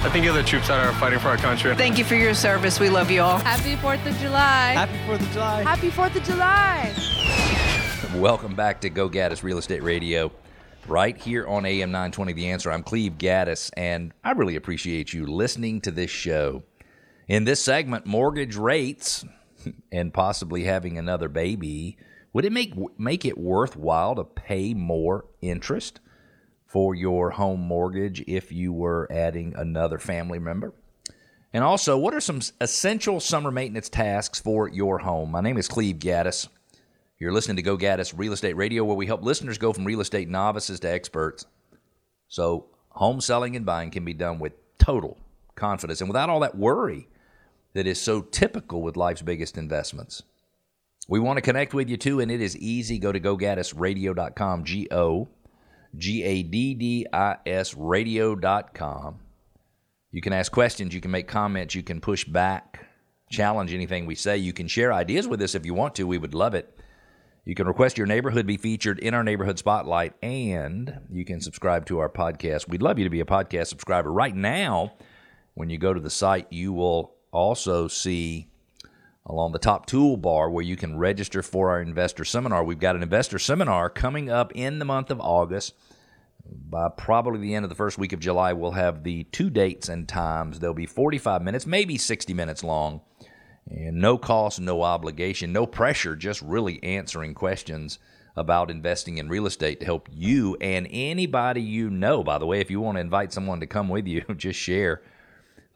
I think of the troops that are fighting for our country. Thank you for your service. We love you all. Happy 4th of July. Happy 4th of July. Happy 4th of July. Welcome back to Go Gaddis Real Estate Radio, right here on AM 920 The Answer. I'm Cleve Gaddis, and I really appreciate you listening to this show. In this segment, mortgage rates and possibly having another baby, would it make make it worthwhile to pay more interest for your home mortgage if you were adding another family member? And also, what are some essential summer maintenance tasks for your home? My name is Cleve Gaddis. You're listening to Go Gaddis Real Estate Radio, where we help listeners go from real estate novices to experts. So, home selling and buying can be done with total confidence and without all that worry that is so typical with life's biggest investments. We want to connect with you too, and it is easy. Go to gogaddisradio.com, G O G A D D I S radio.com. You can ask questions, you can make comments, you can push back, challenge anything we say. You can share ideas with us if you want to. We would love it. You can request your neighborhood be featured in our neighborhood spotlight, and you can subscribe to our podcast. We'd love you to be a podcast subscriber. Right now, when you go to the site, you will also see along the top toolbar where you can register for our investor seminar. We've got an investor seminar coming up in the month of August. By probably the end of the first week of July, we'll have the two dates and times. They'll be 45 minutes, maybe 60 minutes long. And no cost, no obligation, no pressure, just really answering questions about investing in real estate to help you and anybody you know. By the way, if you want to invite someone to come with you, just share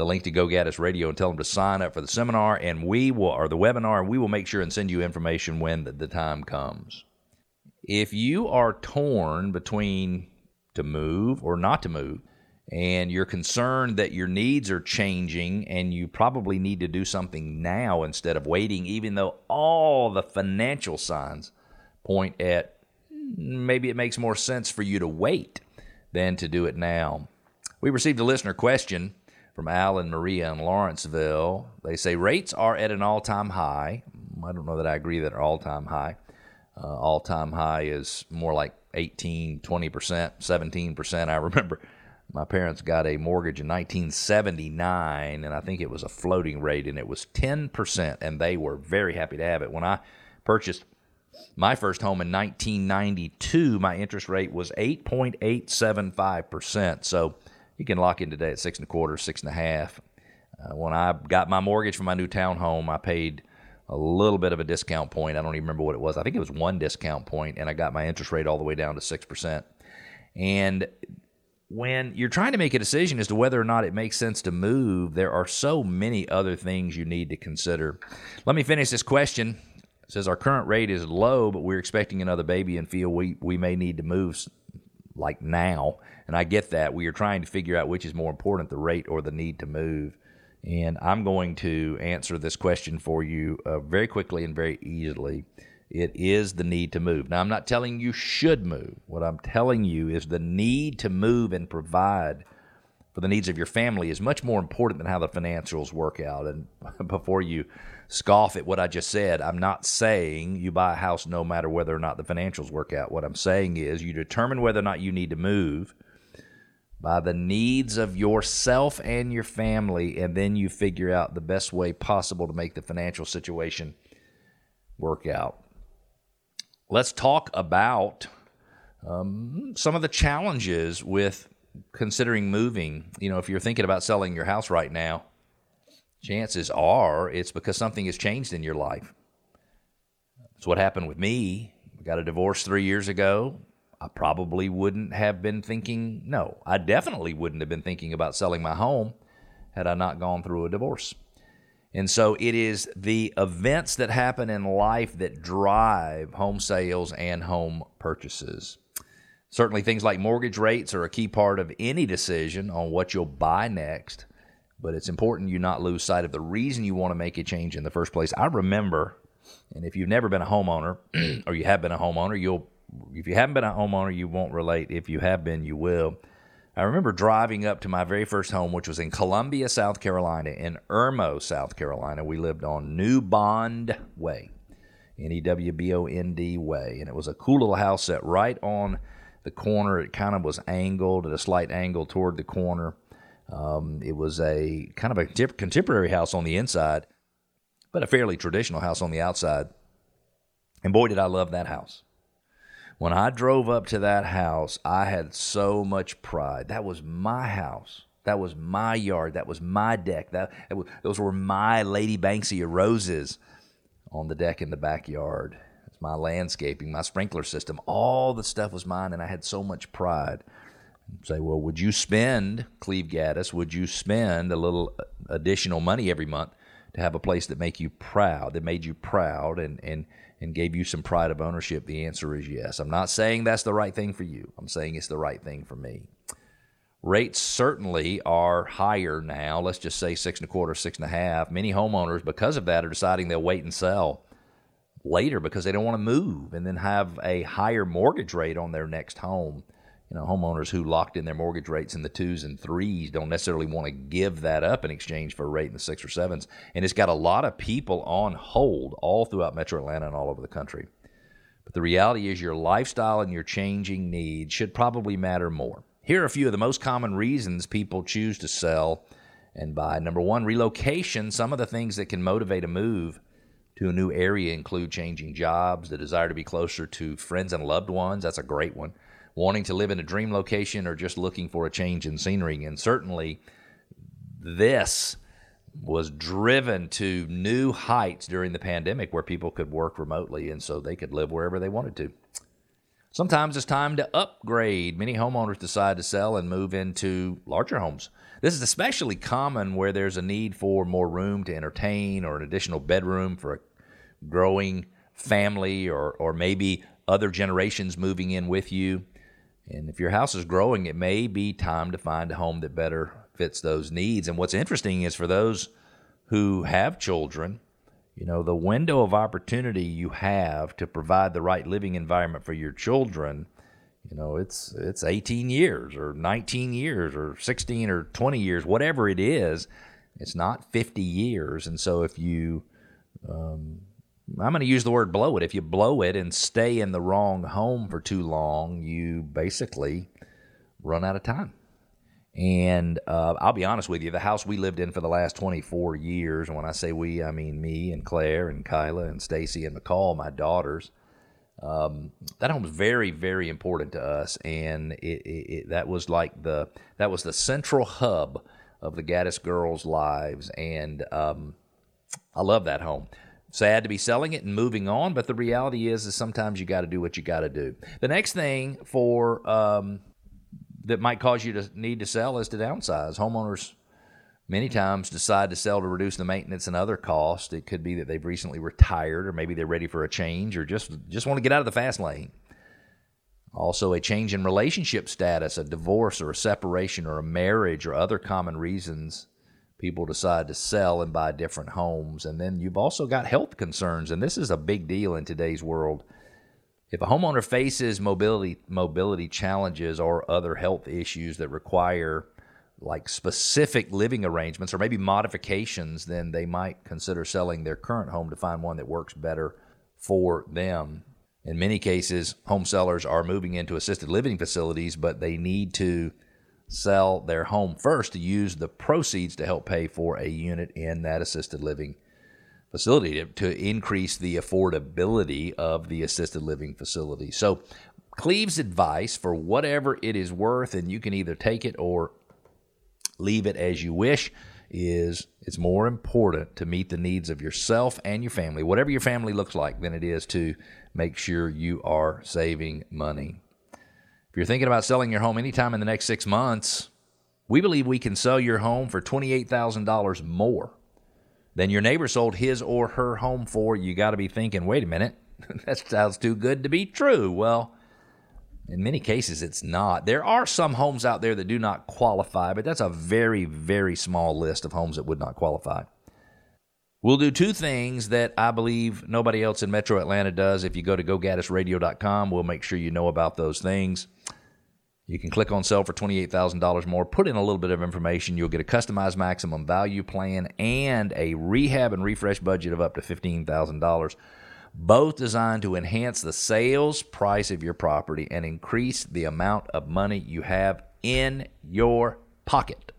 the link to Go Gaddis Radio and tell them to sign up for the seminar, and we will, or the webinar, and we will make sure and send you information when the, the time comes. If you are torn between to move or not to move, and you're concerned that your needs are changing and you probably need to do something now instead of waiting, even though all the financial signs point at maybe it makes more sense for you to wait than to do it now. We received a listener question from Al and Maria in Lawrenceville. They say rates are at an all time high. I don't know that I agree that are all time high. Uh, all time high is more like 18, 20%, 17%. I remember my parents got a mortgage in 1979, and I think it was a floating rate, and it was 10%, and they were very happy to have it. When I purchased my first home in 1992, my interest rate was 8.875%. So you can lock in today at six and a quarter, six and a half. Uh, when I got my mortgage for my new townhome, I paid a little bit of a discount point. I don't even remember what it was. I think it was one discount point, and I got my interest rate all the way down to 6%. And when you're trying to make a decision as to whether or not it makes sense to move, there are so many other things you need to consider. Let me finish this question. It says our current rate is low, but we're expecting another baby and feel we, we may need to move like now. And I get that. We are trying to figure out which is more important, the rate or the need to move. And I'm going to answer this question for you uh, very quickly and very easily. It is the need to move. Now, I'm not telling you should move. What I'm telling you is the need to move and provide for the needs of your family is much more important than how the financials work out. And before you scoff at what I just said, I'm not saying you buy a house no matter whether or not the financials work out. What I'm saying is you determine whether or not you need to move by the needs of yourself and your family, and then you figure out the best way possible to make the financial situation work out. Let's talk about um, some of the challenges with considering moving. You know, if you're thinking about selling your house right now, chances are it's because something has changed in your life. That's what happened with me. I got a divorce three years ago. I probably wouldn't have been thinking, no, I definitely wouldn't have been thinking about selling my home had I not gone through a divorce. And so it is the events that happen in life that drive home sales and home purchases. Certainly, things like mortgage rates are a key part of any decision on what you'll buy next, but it's important you not lose sight of the reason you want to make a change in the first place. I remember, and if you've never been a homeowner or you have been a homeowner, you'll if you haven't been a homeowner, you won't relate. If you have been, you will. I remember driving up to my very first home, which was in Columbia, South Carolina, in Irmo, South Carolina. We lived on New Bond Way, N E W B O N D Way. And it was a cool little house set right on the corner. It kind of was angled at a slight angle toward the corner. Um, it was a kind of a contemporary house on the inside, but a fairly traditional house on the outside. And boy, did I love that house. When I drove up to that house, I had so much pride. That was my house. That was my yard. That was my deck. That was, those were my Lady Banksia roses on the deck in the backyard. It's my landscaping, my sprinkler system. All the stuff was mine, and I had so much pride. Say, well, would you spend, Cleve Gaddis, would you spend a little additional money every month to have a place that make you proud, that made you proud and, and, and gave you some pride of ownership? The answer is yes. I'm not saying that's the right thing for you. I'm saying it's the right thing for me. Rates certainly are higher now. Let's just say six and a quarter, six and a half. Many homeowners, because of that, are deciding they'll wait and sell later because they don't want to move and then have a higher mortgage rate on their next home. You know, homeowners who locked in their mortgage rates in the twos and threes don't necessarily want to give that up in exchange for a rate in the six or sevens. And it's got a lot of people on hold all throughout metro Atlanta and all over the country. But the reality is, your lifestyle and your changing needs should probably matter more. Here are a few of the most common reasons people choose to sell and buy. Number one, relocation. Some of the things that can motivate a move to a new area include changing jobs, the desire to be closer to friends and loved ones. That's a great one. Wanting to live in a dream location or just looking for a change in scenery. And certainly, this was driven to new heights during the pandemic where people could work remotely and so they could live wherever they wanted to. Sometimes it's time to upgrade. Many homeowners decide to sell and move into larger homes. This is especially common where there's a need for more room to entertain or an additional bedroom for a growing family or, or maybe other generations moving in with you. And if your house is growing, it may be time to find a home that better fits those needs. And what's interesting is for those who have children, you know, the window of opportunity you have to provide the right living environment for your children, you know, it's it's 18 years or 19 years or 16 or 20 years, whatever it is. It's not 50 years, and so if you, um, I'm going to use the word blow it. If you blow it and stay in the wrong home for too long, you basically run out of time. And uh, I'll be honest with you, the house we lived in for the last 24 years, and when I say we, I mean me and Claire and Kyla and Stacy and McCall, my daughters. Um, that home was very, very important to us, and it, it, it, that was like the that was the central hub of the Gaddis girls' lives, and um, I love that home. Sad to be selling it and moving on, but the reality is, is sometimes you got to do what you got to do. The next thing for um, that might cause you to need to sell is to downsize. Homeowners many times decide to sell to reduce the maintenance and other costs. It could be that they've recently retired or maybe they're ready for a change or just just want to get out of the fast lane. Also, a change in relationship status, a divorce or a separation or a marriage or other common reasons people decide to sell and buy different homes. And then you've also got health concerns, and this is a big deal in today's world. If a homeowner faces mobility mobility challenges or other health issues that require like specific living arrangements or maybe modifications, then they might consider selling their current home to find one that works better for them. In many cases, home sellers are moving into assisted living facilities, but they need to sell their home first to use the proceeds to help pay for a unit in that assisted living facility to, to increase the affordability of the assisted living facility. So, Cleve's advice for whatever it is worth, and you can either take it or leave it as you wish, is it's more important to meet the needs of yourself and your family, whatever your family looks like, than it is to make sure you are saving money. You're thinking about selling your home anytime in the next six months, we believe we can sell your home for $28,000 more than your neighbor sold his or her home for, you got to be thinking, wait a minute, that sounds too good to be true. Well, in many cases, it's not. There are some homes out there that do not qualify, but that's a very, very small list of homes that would not qualify. We'll do two things that I believe nobody else in Metro Atlanta does. If you go to gogaddisradio.com, we'll make sure you know about those things. You can click on sell for $28,000 more, put in a little bit of information. You'll get a customized maximum value plan and a rehab and refresh budget of up to $15,000, both designed to enhance the sales price of your property and increase the amount of money you have in your pocket.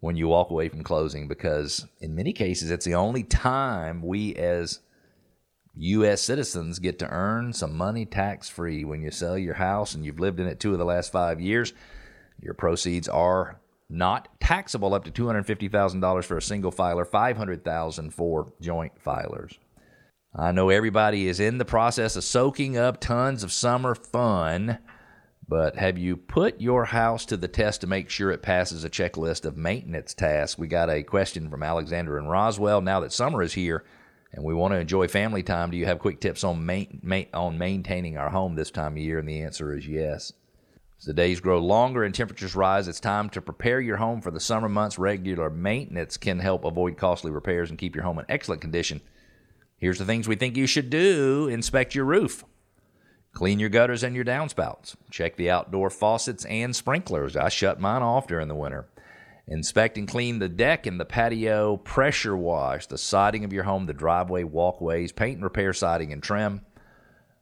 when you walk away from closing because in many cases it's the only time we as U.S. citizens get to earn some money tax free when you sell your house and you've lived in it two of the last five years. Your proceeds are not taxable up to $250,000 for a single filer, $500,000 for joint filers. I know everybody is in the process of soaking up tons of summer fun, but have you put your house to the test to make sure it passes a checklist of maintenance tasks? We got a question from Alexander and Roswell. Now that summer is here and we want to enjoy family time, do you have quick tips on main, on maintaining our home this time of year? And the answer is yes. As the days grow longer and temperatures rise, it's time to prepare your home for the summer months. Regular maintenance can help avoid costly repairs and keep your home in excellent condition. Here's the things we think you should do inspect your roof, clean your gutters and your downspouts, check the outdoor faucets and sprinklers. I shut mine off during the winter. Inspect and clean the deck and the patio, pressure wash the siding of your home, the driveway, walkways, paint and repair siding and trim.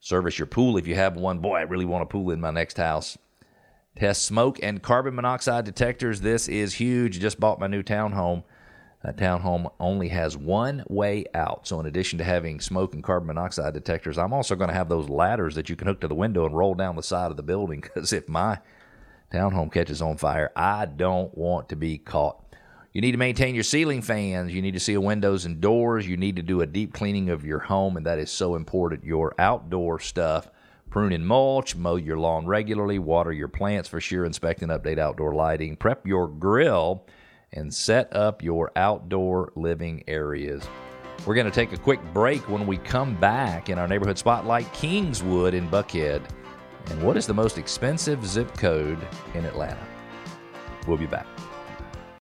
Service your pool if you have one. Boy, I really want a pool in my next house. Test smoke and carbon monoxide detectors. This is huge. Just bought my new townhome. That townhome only has one way out. So, in addition to having smoke and carbon monoxide detectors, I'm also going to have those ladders that you can hook to the window and roll down the side of the building. Because if my townhome catches on fire, I don't want to be caught. You need to maintain your ceiling fans. You need to seal windows and doors. You need to do a deep cleaning of your home, and that is so important. Your outdoor stuff Prune and mulch, mow your lawn regularly, water your plants for sure, inspect and update outdoor lighting, prep your grill, and set up your outdoor living areas. We're going to take a quick break when we come back in our neighborhood spotlight, Kingswood in Buckhead. And what is the most expensive zip code in Atlanta? We'll be back.